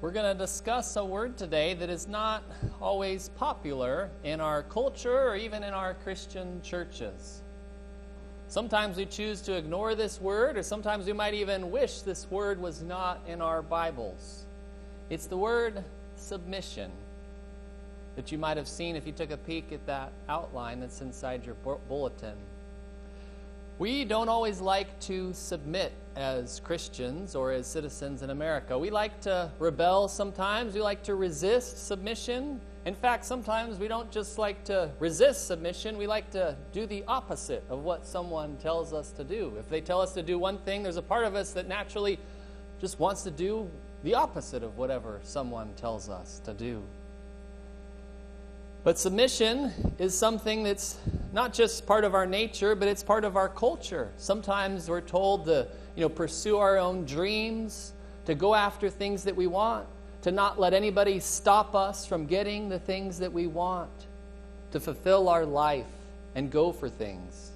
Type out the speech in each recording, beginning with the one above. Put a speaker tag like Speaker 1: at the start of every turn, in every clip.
Speaker 1: We're going to discuss a word today that is not always popular in our culture or even in our Christian churches. Sometimes we choose to ignore this word, or sometimes we might even wish this word was not in our Bibles. It's the word submission that you might have seen if you took a peek at that outline that's inside your bulletin. We don't always like to submit as Christians or as citizens in America. We like to rebel sometimes, we like to resist submission. In fact, sometimes we don't just like to resist submission, we like to do the opposite of what someone tells us to do. If they tell us to do one thing, there's a part of us that naturally just wants to do the opposite of whatever someone tells us to do. But submission is something that's not just part of our nature, but it's part of our culture. Sometimes we're told to, you know, pursue our own dreams, to go after things that we want, to not let anybody stop us from getting the things that we want, to fulfill our life and go for things.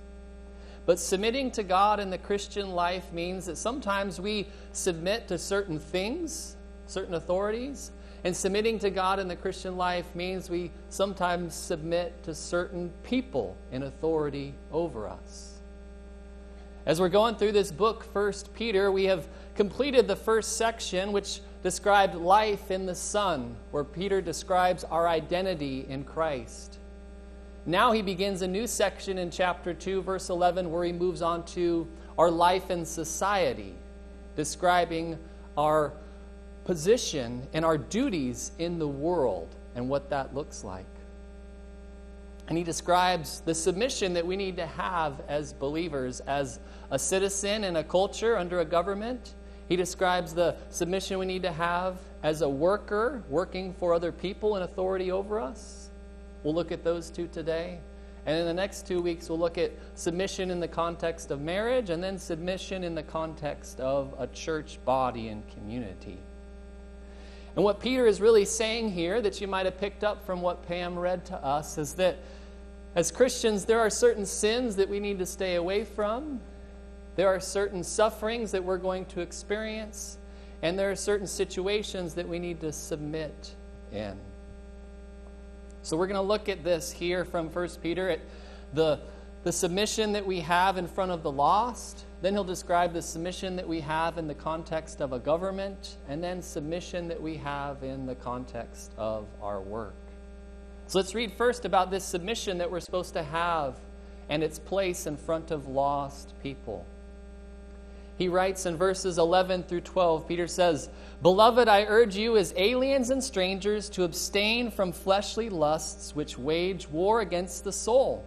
Speaker 1: But submitting to God in the Christian life means that sometimes we submit to certain things, certain authorities, and submitting to God in the Christian life means we sometimes submit to certain people in authority over us. As we're going through this book, First Peter, we have completed the first section, which described life in the Son, where Peter describes our identity in Christ. Now he begins a new section in chapter 2, verse 11, where he moves on to our life in society, describing our position and our duties in the world and what that looks like. And he describes the submission that we need to have as believers, as a citizen in a culture under a government. He describes the submission we need to have as a worker working for other people in authority over us. We'll look at those two today. And in the next two weeks, we'll look at submission in the context of marriage and then submission in the context of a church body and community. And what Peter is really saying here, that you might have picked up from what Pam read to us, is that as Christians, there are certain sins that we need to stay away from. There are certain sufferings that we're going to experience. And there are certain situations that we need to submit in. So we're going to look at this here from 1 Peter at the, the submission that we have in front of the lost then he'll describe the submission that we have in the context of a government, and then submission that we have in the context of our work. So let's read first about this submission that we're supposed to have and its place in front of lost people. He writes in verses 11 through 12, Peter says, Beloved, I urge you as aliens and strangers to abstain from fleshly lusts which wage war against the soul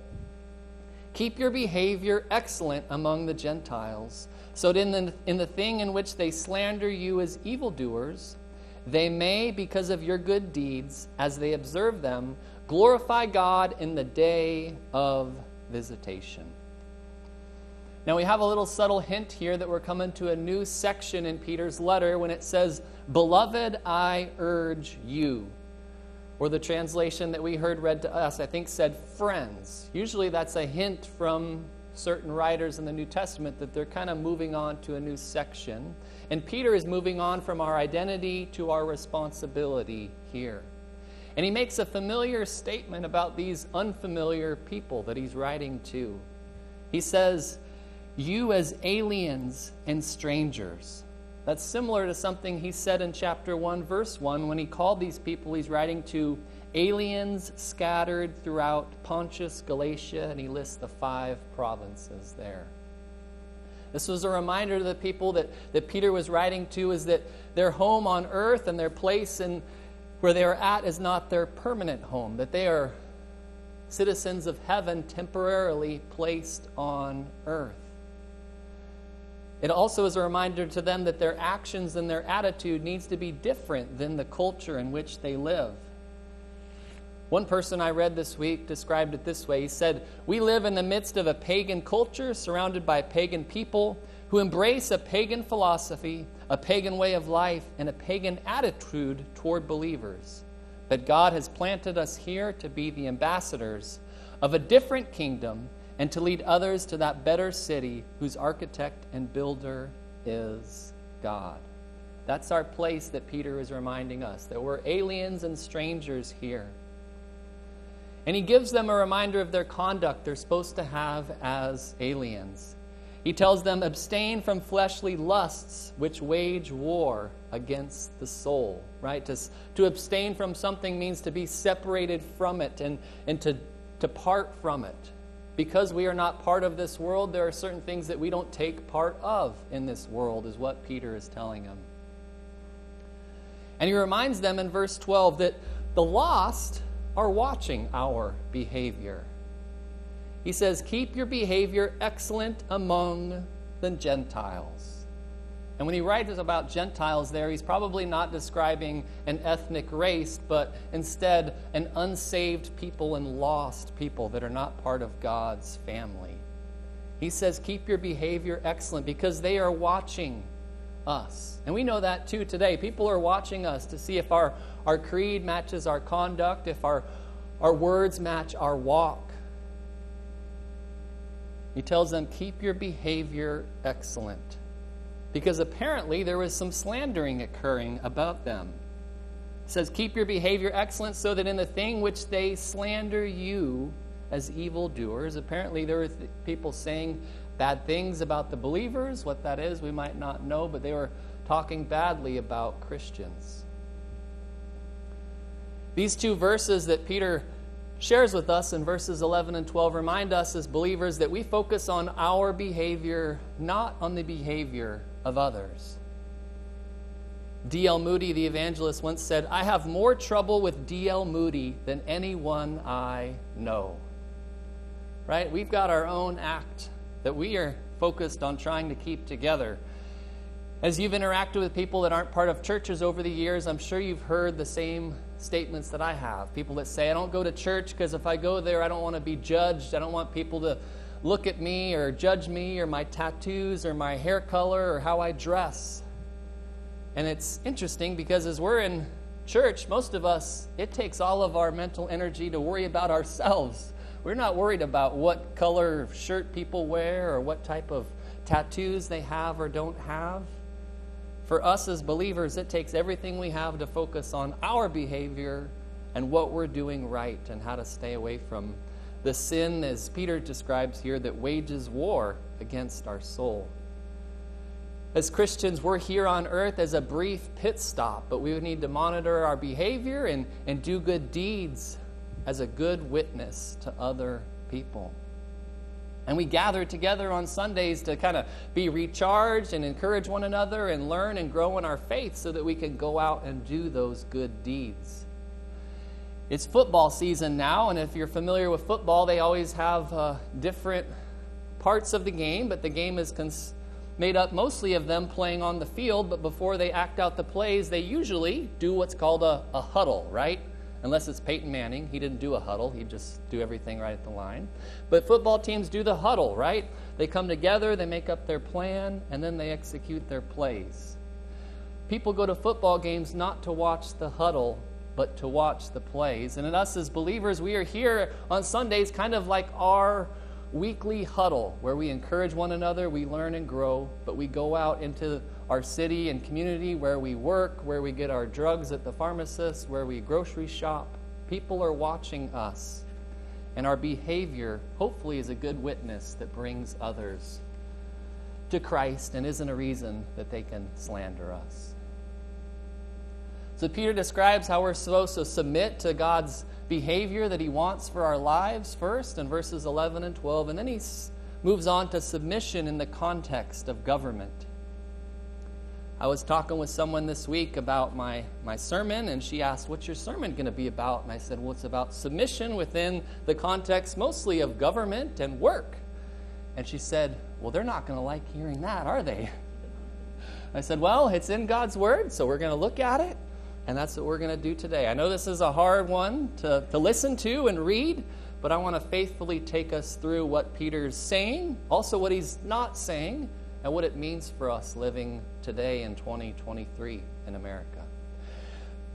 Speaker 1: Keep your behavior excellent among the Gentiles, so that in the, in the thing in which they slander you as evildoers, they may, because of your good deeds, as they observe them, glorify God in the day of visitation. Now, we have a little subtle hint here that we're coming to a new section in Peter's letter when it says, Beloved, I urge you. Or the translation that we heard read to us, I think, said friends. Usually that's a hint from certain writers in the New Testament that they're kind of moving on to a new section. And Peter is moving on from our identity to our responsibility here. And he makes a familiar statement about these unfamiliar people that he's writing to. He says, You as aliens and strangers. That's similar to something he said in chapter 1, verse 1, when he called these people he's writing to aliens scattered throughout Pontus, Galatia, and he lists the five provinces there. This was a reminder to the people that, that Peter was writing to is that their home on earth and their place and where they are at is not their permanent home, that they are citizens of heaven temporarily placed on earth. It also is a reminder to them that their actions and their attitude needs to be different than the culture in which they live. One person I read this week described it this way. He said, We live in the midst of a pagan culture surrounded by pagan people who embrace a pagan philosophy, a pagan way of life, and a pagan attitude toward believers. But God has planted us here to be the ambassadors of a different kingdom and to lead others to that better city whose architect and builder is God. That's our place that Peter is reminding us that we're aliens and strangers here. And he gives them a reminder of their conduct they're supposed to have as aliens. He tells them, abstain from fleshly lusts which wage war against the soul, right? To, to abstain from something means to be separated from it and, and to, to part from it. Because we are not part of this world, there are certain things that we don't take part of in this world, is what Peter is telling them. And he reminds them in verse 12 that the lost are watching our behavior. He says, Keep your behavior excellent among the Gentiles. And when he writes about Gentiles there, he's probably not describing an ethnic race, but instead an unsaved people and lost people that are not part of God's family. He says, Keep your behavior excellent because they are watching us. And we know that too today. People are watching us to see if our, our creed matches our conduct, if our, our words match our walk. He tells them, Keep your behavior excellent. Because apparently there was some slandering occurring about them. It says, Keep your behavior excellent so that in the thing which they slander you as evildoers, apparently there were th- people saying bad things about the believers. What that is, we might not know, but they were talking badly about Christians. These two verses that Peter shares with us in verses 11 and 12 remind us as believers that we focus on our behavior, not on the behavior of others. D.L. Moody, the evangelist, once said, I have more trouble with D.L. Moody than anyone I know. Right? We've got our own act that we are focused on trying to keep together. As you've interacted with people that aren't part of churches over the years, I'm sure you've heard the same statements that I have. People that say, I don't go to church because if I go there, I don't want to be judged. I don't want people to look at me or judge me or my tattoos or my hair color or how I dress. And it's interesting because as we're in church, most of us, it takes all of our mental energy to worry about ourselves. We're not worried about what color shirt people wear or what type of tattoos they have or don't have. For us as believers, it takes everything we have to focus on our behavior and what we're doing right and how to stay away from the sin, as Peter describes here, that wages war against our soul. As Christians, we're here on earth as a brief pit stop, but we need to monitor our behavior and, and do good deeds as a good witness to other people. And we gather together on Sundays to kind of be recharged and encourage one another and learn and grow in our faith so that we can go out and do those good deeds. It's football season now, and if you're familiar with football, they always have uh, different parts of the game, but the game is cons- made up mostly of them playing on the field. But before they act out the plays, they usually do what's called a, a huddle, right? unless it's Peyton Manning. He didn't do a huddle, he'd just do everything right at the line. But football teams do the huddle, right? They come together, they make up their plan, and then they execute their plays. People go to football games not to watch the huddle, but to watch the plays. And in us as believers, we are here on Sundays kind of like our weekly huddle where we encourage one another, we learn and grow, but we go out into our city and community where we work, where we get our drugs at the pharmacist, where we grocery shop. People are watching us. And our behavior, hopefully, is a good witness that brings others to Christ and isn't a reason that they can slander us. So, Peter describes how we're supposed to submit to God's behavior that he wants for our lives first in verses 11 and 12, and then he moves on to submission in the context of government. I was talking with someone this week about my, my sermon, and she asked, What's your sermon going to be about? And I said, Well, it's about submission within the context mostly of government and work. And she said, Well, they're not going to like hearing that, are they? I said, Well, it's in God's Word, so we're going to look at it, and that's what we're going to do today. I know this is a hard one to, to listen to and read, but I want to faithfully take us through what Peter's saying, also what he's not saying and what it means for us living today in 2023 in America.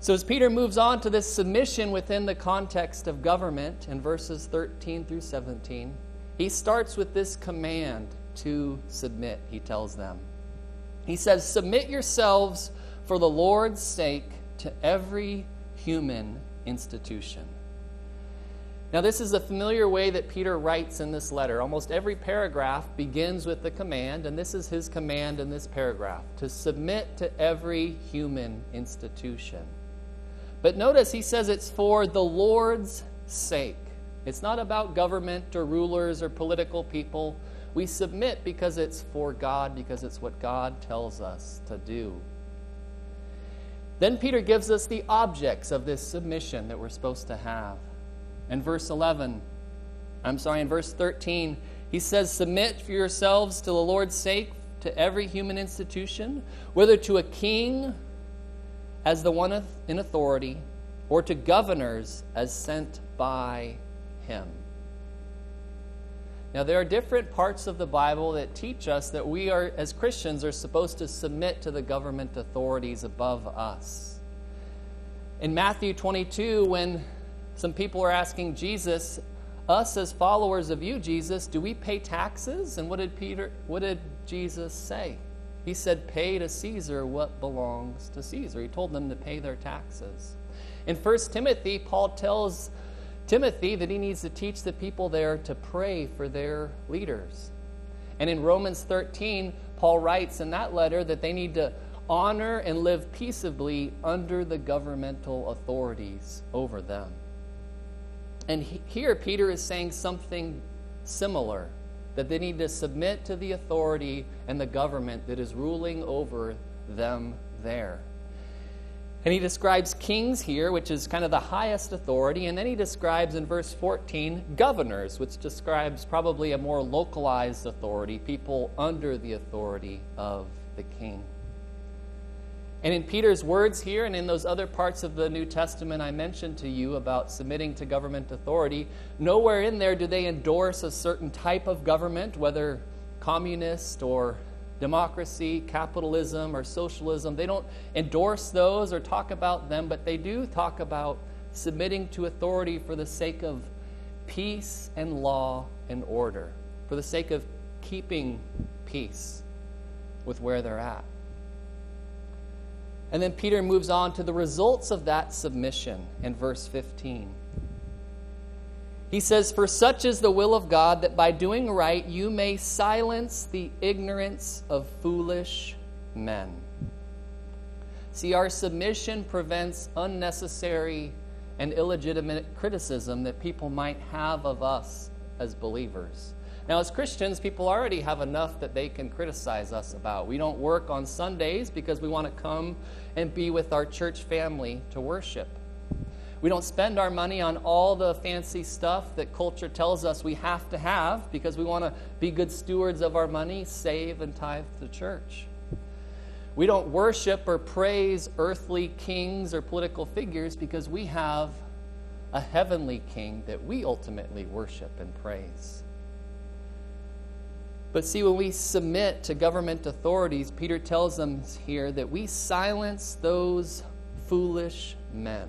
Speaker 1: So, as Peter moves on to this submission within the context of government in verses 13 through 17, he starts with this command to submit, he tells them. He says, Submit yourselves for the Lord's sake to every human institution. Now, this is a familiar way that Peter writes in this letter. Almost every paragraph begins with the command, and this is his command in this paragraph to submit to every human institution. But notice he says it's for the Lord's sake. It's not about government or rulers or political people. We submit because it's for God, because it's what God tells us to do. Then Peter gives us the objects of this submission that we're supposed to have. In verse 11, I'm sorry, in verse 13, he says, Submit for yourselves to the Lord's sake to every human institution, whether to a king as the one in authority, or to governors as sent by him. Now, there are different parts of the Bible that teach us that we are, as Christians, are supposed to submit to the government authorities above us. In Matthew 22, when some people are asking Jesus, us as followers of you, Jesus, do we pay taxes? And what did Peter what did Jesus say? He said, Pay to Caesar what belongs to Caesar. He told them to pay their taxes. In 1 Timothy, Paul tells Timothy that he needs to teach the people there to pray for their leaders. And in Romans 13, Paul writes in that letter that they need to honor and live peaceably under the governmental authorities over them. And he, here, Peter is saying something similar that they need to submit to the authority and the government that is ruling over them there. And he describes kings here, which is kind of the highest authority. And then he describes in verse 14 governors, which describes probably a more localized authority, people under the authority of the king. And in Peter's words here and in those other parts of the New Testament I mentioned to you about submitting to government authority, nowhere in there do they endorse a certain type of government, whether communist or democracy, capitalism, or socialism. They don't endorse those or talk about them, but they do talk about submitting to authority for the sake of peace and law and order, for the sake of keeping peace with where they're at. And then Peter moves on to the results of that submission in verse 15. He says, For such is the will of God that by doing right you may silence the ignorance of foolish men. See, our submission prevents unnecessary and illegitimate criticism that people might have of us as believers. Now, as Christians, people already have enough that they can criticize us about. We don't work on Sundays because we want to come and be with our church family to worship. We don't spend our money on all the fancy stuff that culture tells us we have to have because we want to be good stewards of our money, save and tithe to the church. We don't worship or praise earthly kings or political figures because we have a heavenly king that we ultimately worship and praise. But see, when we submit to government authorities, Peter tells them here that we silence those foolish men.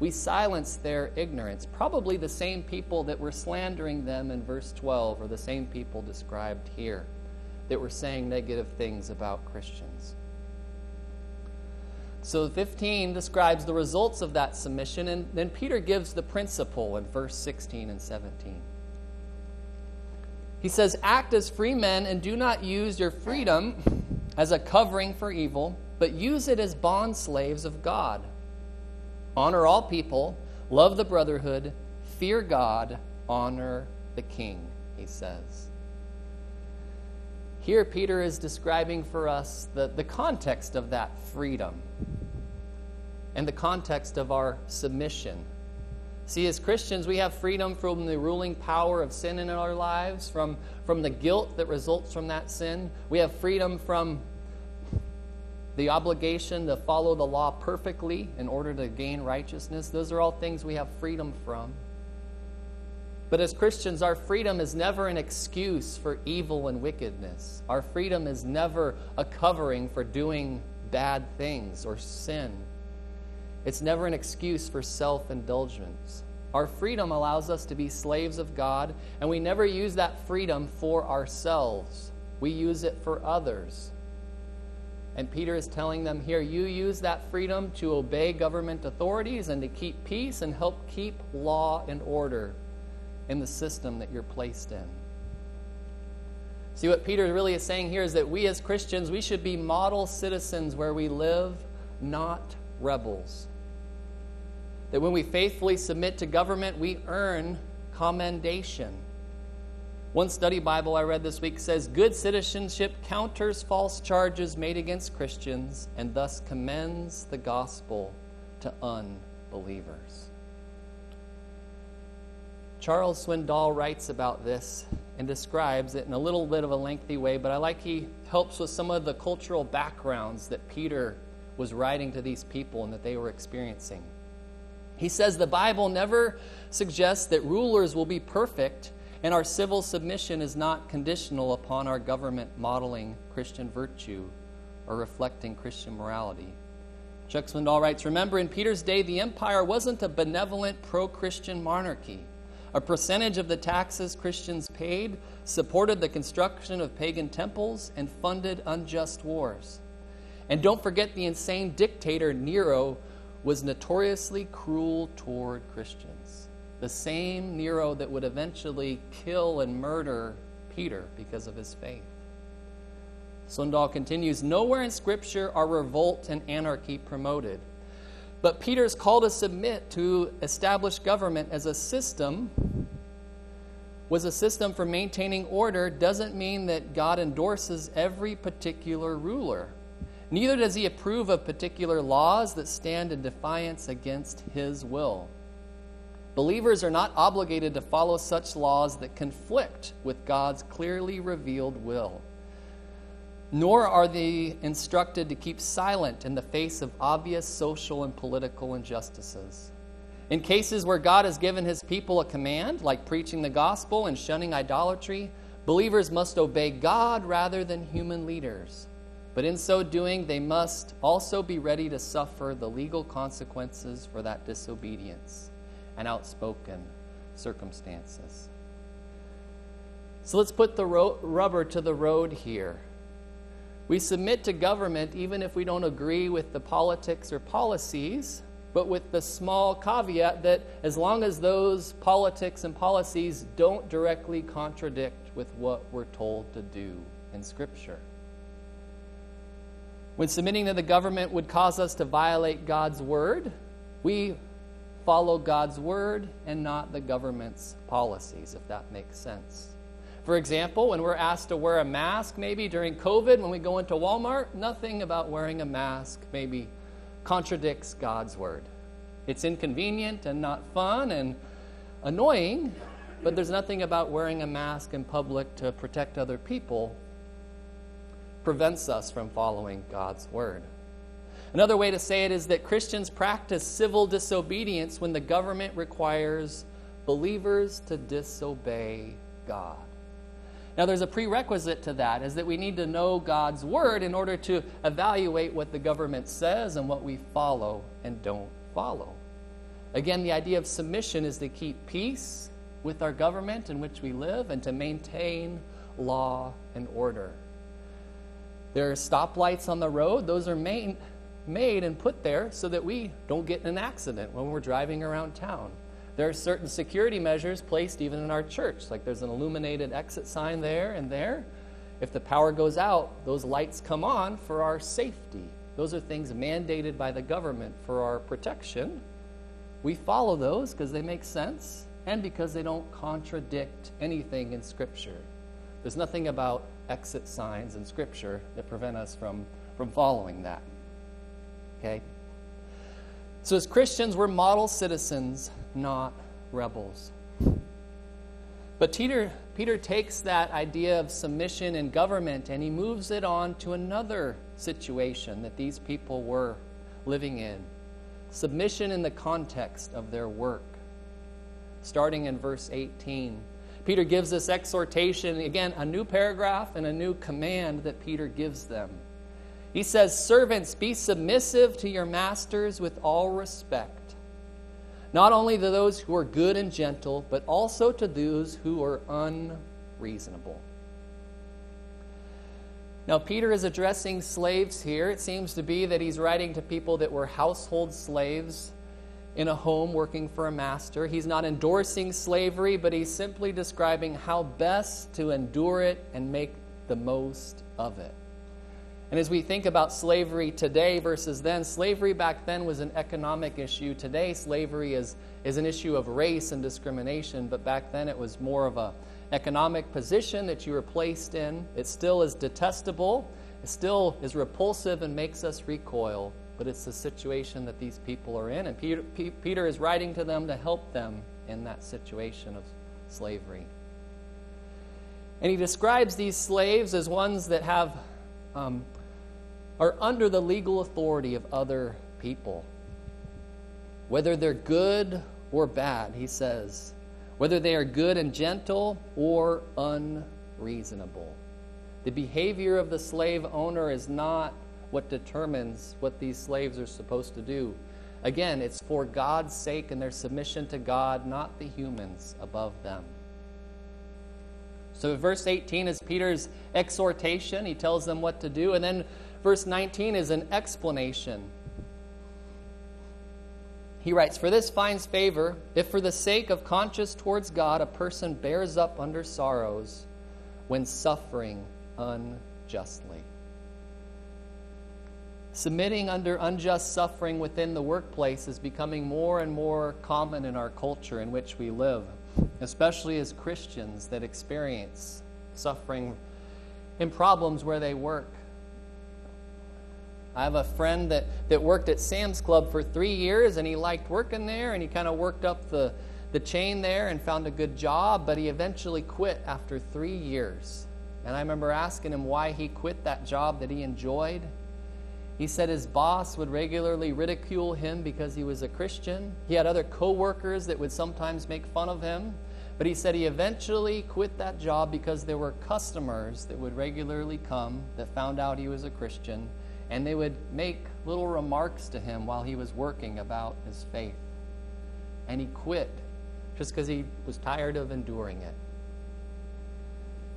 Speaker 1: We silence their ignorance. Probably the same people that were slandering them in verse 12 are the same people described here that were saying negative things about Christians. So 15 describes the results of that submission, and then Peter gives the principle in verse 16 and 17. He says, Act as free men and do not use your freedom as a covering for evil, but use it as bond slaves of God. Honor all people, love the brotherhood, fear God, honor the king, he says. Here, Peter is describing for us the, the context of that freedom and the context of our submission See, as Christians, we have freedom from the ruling power of sin in our lives, from, from the guilt that results from that sin. We have freedom from the obligation to follow the law perfectly in order to gain righteousness. Those are all things we have freedom from. But as Christians, our freedom is never an excuse for evil and wickedness. Our freedom is never a covering for doing bad things or sin. It's never an excuse for self indulgence. Our freedom allows us to be slaves of God, and we never use that freedom for ourselves. We use it for others. And Peter is telling them here you use that freedom to obey government authorities and to keep peace and help keep law and order in the system that you're placed in. See, what Peter really is saying here is that we as Christians, we should be model citizens where we live, not rebels. That when we faithfully submit to government, we earn commendation. One study Bible I read this week says good citizenship counters false charges made against Christians and thus commends the gospel to unbelievers. Charles Swindoll writes about this and describes it in a little bit of a lengthy way, but I like he helps with some of the cultural backgrounds that Peter was writing to these people and that they were experiencing. He says the Bible never suggests that rulers will be perfect and our civil submission is not conditional upon our government modeling Christian virtue or reflecting Christian morality. Chuck Swindoll writes Remember, in Peter's day, the empire wasn't a benevolent pro Christian monarchy. A percentage of the taxes Christians paid supported the construction of pagan temples and funded unjust wars. And don't forget the insane dictator Nero was notoriously cruel toward Christians the same Nero that would eventually kill and murder Peter because of his faith. Swindoll continues Nowhere in Scripture are revolt and anarchy promoted. But Peter's call to submit to established government as a system was a system for maintaining order doesn't mean that God endorses every particular ruler. Neither does he approve of particular laws that stand in defiance against his will. Believers are not obligated to follow such laws that conflict with God's clearly revealed will. Nor are they instructed to keep silent in the face of obvious social and political injustices. In cases where God has given his people a command, like preaching the gospel and shunning idolatry, believers must obey God rather than human leaders. But in so doing, they must also be ready to suffer the legal consequences for that disobedience and outspoken circumstances. So let's put the ro- rubber to the road here. We submit to government even if we don't agree with the politics or policies, but with the small caveat that as long as those politics and policies don't directly contradict with what we're told to do in Scripture. When submitting to the government would cause us to violate God's word, we follow God's word and not the government's policies, if that makes sense. For example, when we're asked to wear a mask, maybe during COVID, when we go into Walmart, nothing about wearing a mask maybe contradicts God's word. It's inconvenient and not fun and annoying, but there's nothing about wearing a mask in public to protect other people prevents us from following God's word. Another way to say it is that Christians practice civil disobedience when the government requires believers to disobey God. Now, there's a prerequisite to that, is that we need to know God's word in order to evaluate what the government says and what we follow and don't follow. Again, the idea of submission is to keep peace with our government in which we live and to maintain law and order. There are stoplights on the road, those are main, made and put there so that we don't get in an accident when we're driving around town. There are certain security measures placed even in our church, like there's an illuminated exit sign there and there. If the power goes out, those lights come on for our safety. Those are things mandated by the government for our protection. We follow those because they make sense and because they don't contradict anything in Scripture. There's nothing about exit signs in Scripture that prevent us from, from following that. Okay? So, as Christians, we're model citizens, not rebels. But Peter, Peter takes that idea of submission in government and he moves it on to another situation that these people were living in submission in the context of their work. Starting in verse 18, Peter gives this exhortation again, a new paragraph and a new command that Peter gives them. He says, Servants, be submissive to your masters with all respect, not only to those who are good and gentle, but also to those who are unreasonable. Now, Peter is addressing slaves here. It seems to be that he's writing to people that were household slaves in a home working for a master. He's not endorsing slavery, but he's simply describing how best to endure it and make the most of it. And as we think about slavery today versus then, slavery back then was an economic issue. Today, slavery is, is an issue of race and discrimination, but back then it was more of a economic position that you were placed in. It still is detestable, it still is repulsive and makes us recoil, but it's the situation that these people are in. And Peter, P- Peter is writing to them to help them in that situation of slavery. And he describes these slaves as ones that have um, are under the legal authority of other people. Whether they're good or bad, he says, whether they are good and gentle or unreasonable. The behavior of the slave owner is not what determines what these slaves are supposed to do. Again, it's for God's sake and their submission to God, not the humans above them. So, verse 18 is Peter's exhortation. He tells them what to do. And then verse 19 is an explanation. He writes, For this finds favor if for the sake of conscience towards God a person bears up under sorrows when suffering unjustly. Submitting under unjust suffering within the workplace is becoming more and more common in our culture in which we live, especially as Christians that experience suffering in problems where they work. I have a friend that, that worked at Sam's Club for three years and he liked working there and he kind of worked up the, the chain there and found a good job, but he eventually quit after three years. And I remember asking him why he quit that job that he enjoyed. He said his boss would regularly ridicule him because he was a Christian. He had other coworkers that would sometimes make fun of him. But he said he eventually quit that job because there were customers that would regularly come that found out he was a Christian and they would make little remarks to him while he was working about his faith. And he quit just because he was tired of enduring it.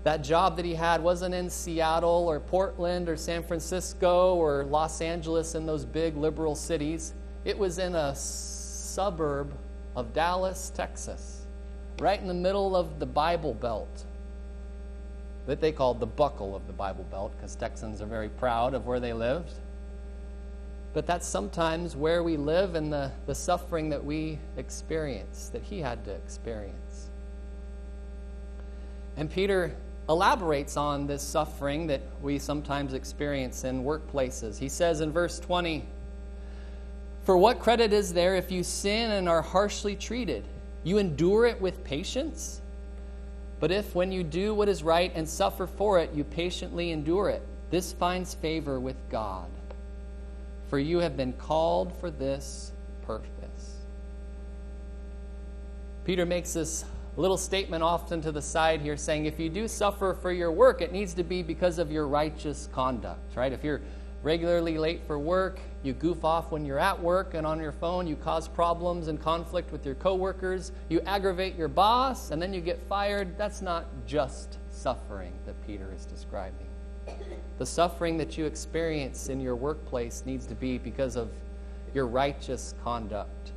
Speaker 1: That job that he had wasn't in Seattle or Portland or San Francisco or Los Angeles in those big liberal cities. It was in a suburb of Dallas, Texas, right in the middle of the Bible Belt that they called the buckle of the Bible Belt because Texans are very proud of where they lived. But that's sometimes where we live and the, the suffering that we experience, that he had to experience. And Peter elaborates on this suffering that we sometimes experience in workplaces. He says in verse 20, For what credit is there if you sin and are harshly treated? You endure it with patience? But if, when you do what is right and suffer for it, you patiently endure it, this finds favor with God. For you have been called for this purpose. Peter makes this little statement often to the side here saying if you do suffer for your work, it needs to be because of your righteous conduct, right? If you're regularly late for work, you goof off when you're at work and on your phone, you cause problems and conflict with your coworkers, you aggravate your boss, and then you get fired. That's not just suffering that Peter is describing. The suffering that you experience in your workplace needs to be because of your righteous conduct.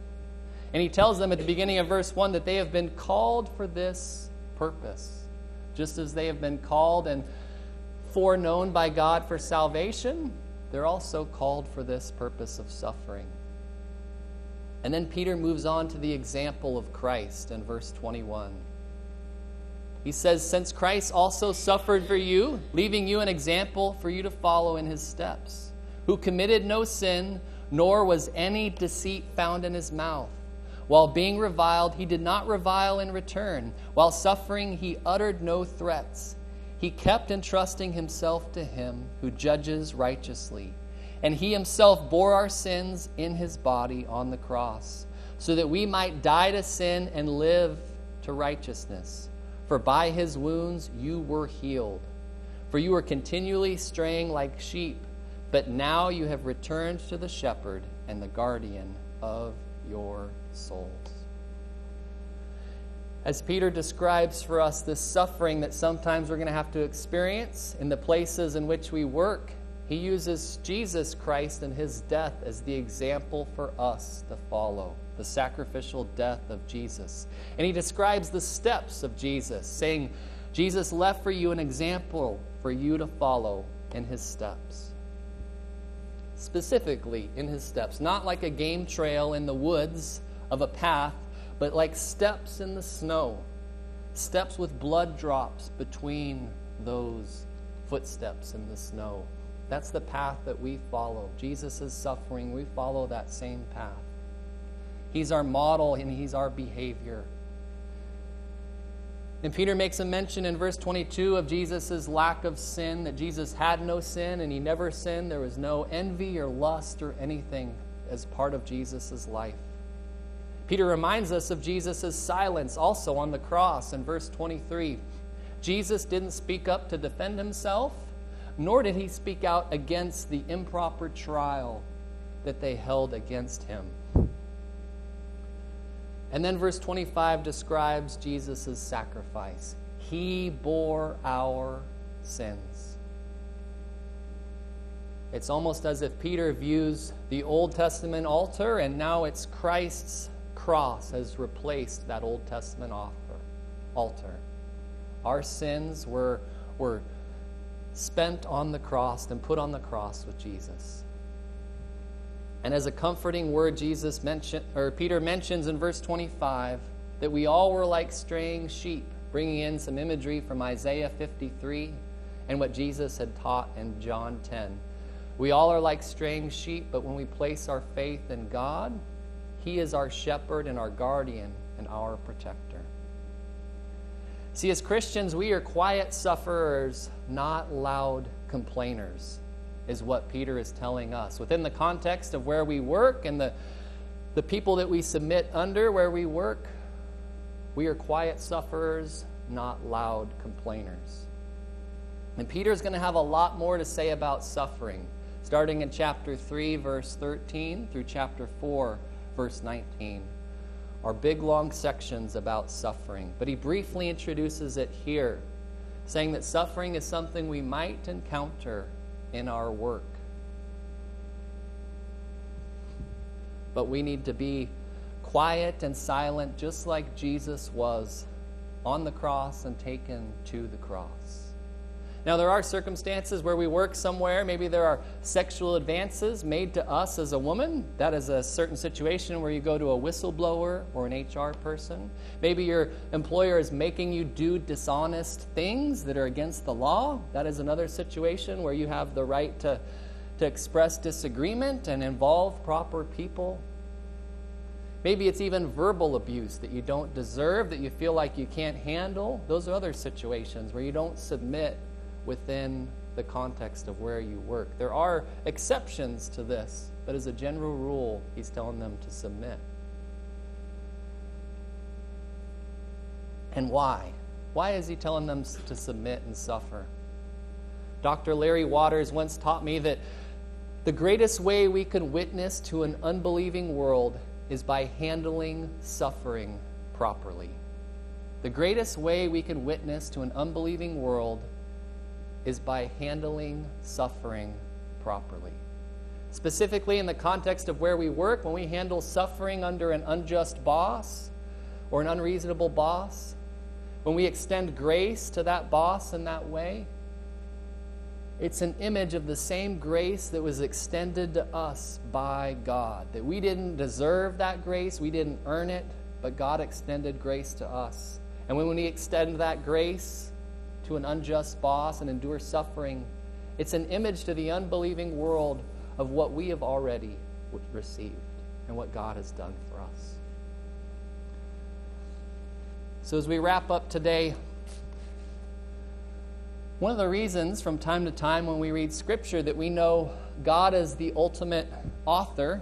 Speaker 1: And he tells them at the beginning of verse 1 that they have been called for this purpose. Just as they have been called and foreknown by God for salvation, they're also called for this purpose of suffering. And then Peter moves on to the example of Christ in verse 21. He says, Since Christ also suffered for you, leaving you an example for you to follow in his steps, who committed no sin, nor was any deceit found in his mouth. While being reviled, he did not revile in return. While suffering, he uttered no threats. He kept entrusting himself to him who judges righteously. And he himself bore our sins in his body on the cross, so that we might die to sin and live to righteousness. For by his wounds you were healed. For you were continually straying like sheep, but now you have returned to the shepherd and the guardian of your souls. As Peter describes for us this suffering that sometimes we're going to have to experience in the places in which we work, he uses Jesus Christ and his death as the example for us to follow, the sacrificial death of Jesus. And he describes the steps of Jesus, saying, Jesus left for you an example for you to follow in his steps. Specifically, in his steps, not like a game trail in the woods of a path but like steps in the snow, steps with blood drops between those footsteps in the snow. That's the path that we follow. Jesus suffering, we follow that same path. He's our model and he's our behavior. And Peter makes a mention in verse 22 of Jesus' lack of sin, that Jesus had no sin and he never sinned. There was no envy or lust or anything as part of Jesus' life. Peter reminds us of Jesus' silence also on the cross in verse 23. Jesus didn't speak up to defend himself, nor did he speak out against the improper trial that they held against him. And then verse 25 describes Jesus' sacrifice. He bore our sins. It's almost as if Peter views the Old Testament altar and now it's Christ's cross has replaced that Old Testament altar. Our sins were, were spent on the cross and put on the cross with Jesus. And as a comforting word, Jesus mentioned, or Peter mentions in verse 25 that we all were like straying sheep, bringing in some imagery from Isaiah 53 and what Jesus had taught in John 10. We all are like straying sheep, but when we place our faith in God, he is our shepherd and our guardian and our protector. See, as Christians, we are quiet sufferers, not loud complainers, is what Peter is telling us. Within the context of where we work and the, the people that we submit under where we work, we are quiet sufferers, not loud complainers. And Peter is going to have a lot more to say about suffering, starting in chapter 3, verse 13, through chapter 4, verse 19 are big, long sections about suffering. But he briefly introduces it here, saying that suffering is something we might encounter in our work. But we need to be quiet and silent, just like Jesus was on the cross and taken to the cross. Now, there are circumstances where we work somewhere. Maybe there are sexual advances made to us as a woman. That is a certain situation where you go to a whistleblower or an HR person. Maybe your employer is making you do dishonest things that are against the law. That is another situation where you have the right to, to express disagreement and involve proper people. Maybe it's even verbal abuse that you don't deserve, that you feel like you can't handle. Those are other situations where you don't submit within the context of where you work. There are exceptions to this, but as a general rule, he's telling them to submit. And why? Why is he telling them to submit and suffer? Dr. Larry Waters once taught me that the greatest way we can witness to an unbelieving world is by handling suffering properly. The greatest way we can witness to an unbelieving world is by handling suffering properly. Specifically, in the context of where we work, when we handle suffering under an unjust boss or an unreasonable boss, when we extend grace to that boss in that way, it's an image of the same grace that was extended to us by God. That we didn't deserve that grace, we didn't earn it, but God extended grace to us. And when we extend that grace, to an unjust boss and endure suffering. It's an image to the unbelieving world of what we have already received and what God has done for us. So, as we wrap up today, one of the reasons from time to time when we read Scripture that we know God is the ultimate author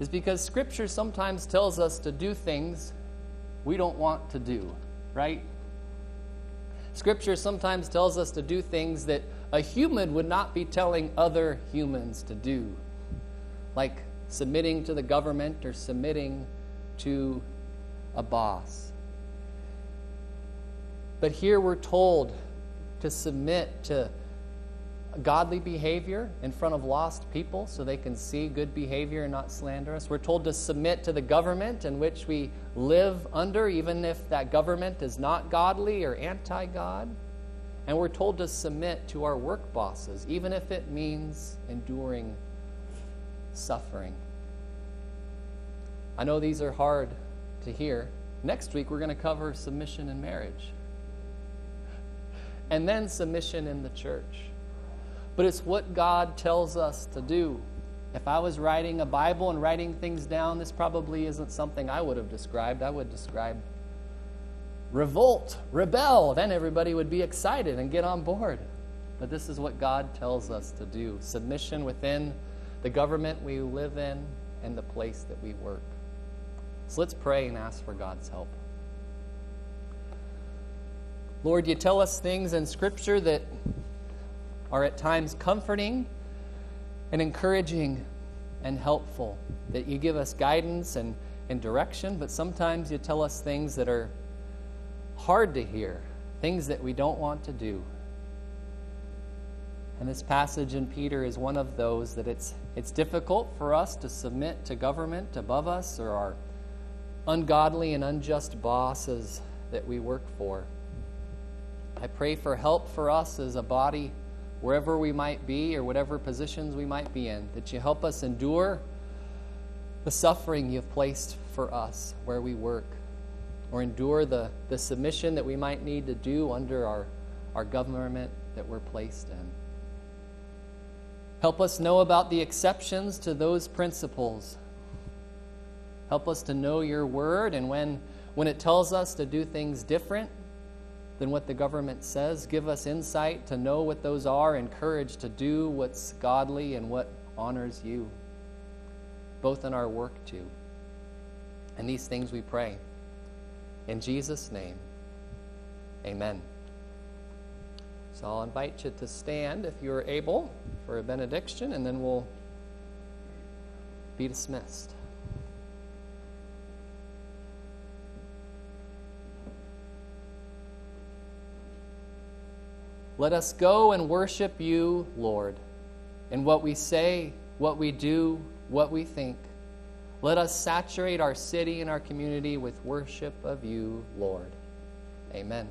Speaker 1: is because Scripture sometimes tells us to do things we don't want to do, right? Scripture sometimes tells us to do things that a human would not be telling other humans to do, like submitting to the government or submitting to a boss. But here we're told to submit to godly behavior in front of lost people so they can see good behavior and not slander us. We're told to submit to the government in which we live under, even if that government is not godly or anti God. And we're told to submit to our work bosses, even if it means enduring suffering. I know these are hard to hear. Next week, we're going to cover submission in marriage, and then submission in the church but it's what God tells us to do. If I was writing a Bible and writing things down, this probably isn't something I would have described. I would describe revolt, rebel. Then everybody would be excited and get on board. But this is what God tells us to do submission within the government we live in and the place that we work. So let's pray and ask for God's help. Lord, you tell us things in Scripture that are at times comforting and encouraging and helpful. That you give us guidance and, and direction, but sometimes you tell us things that are hard to hear, things that we don't want to do. And this passage in Peter is one of those that it's, it's difficult for us to submit to government above us or our ungodly and unjust bosses that we work for. I pray for help for us as a body wherever we might be or whatever positions we might be in, that you help us endure the suffering you've placed for us where we work, or endure the, the submission that we might need to do under our, our government that we're placed in. Help us know about the exceptions to those principles. Help us to know your word, and when, when it tells us to do things different, than what the government says. Give us insight to know what those are and courage to do what's godly and what honors you, both in our work too. And these things we pray. In Jesus' name, amen. So I'll invite you to stand if you're able for a benediction, and then we'll be dismissed. Let us go and worship you, Lord, in what we say, what we do, what we think. Let us saturate our city and our community with worship of you, Lord. Amen.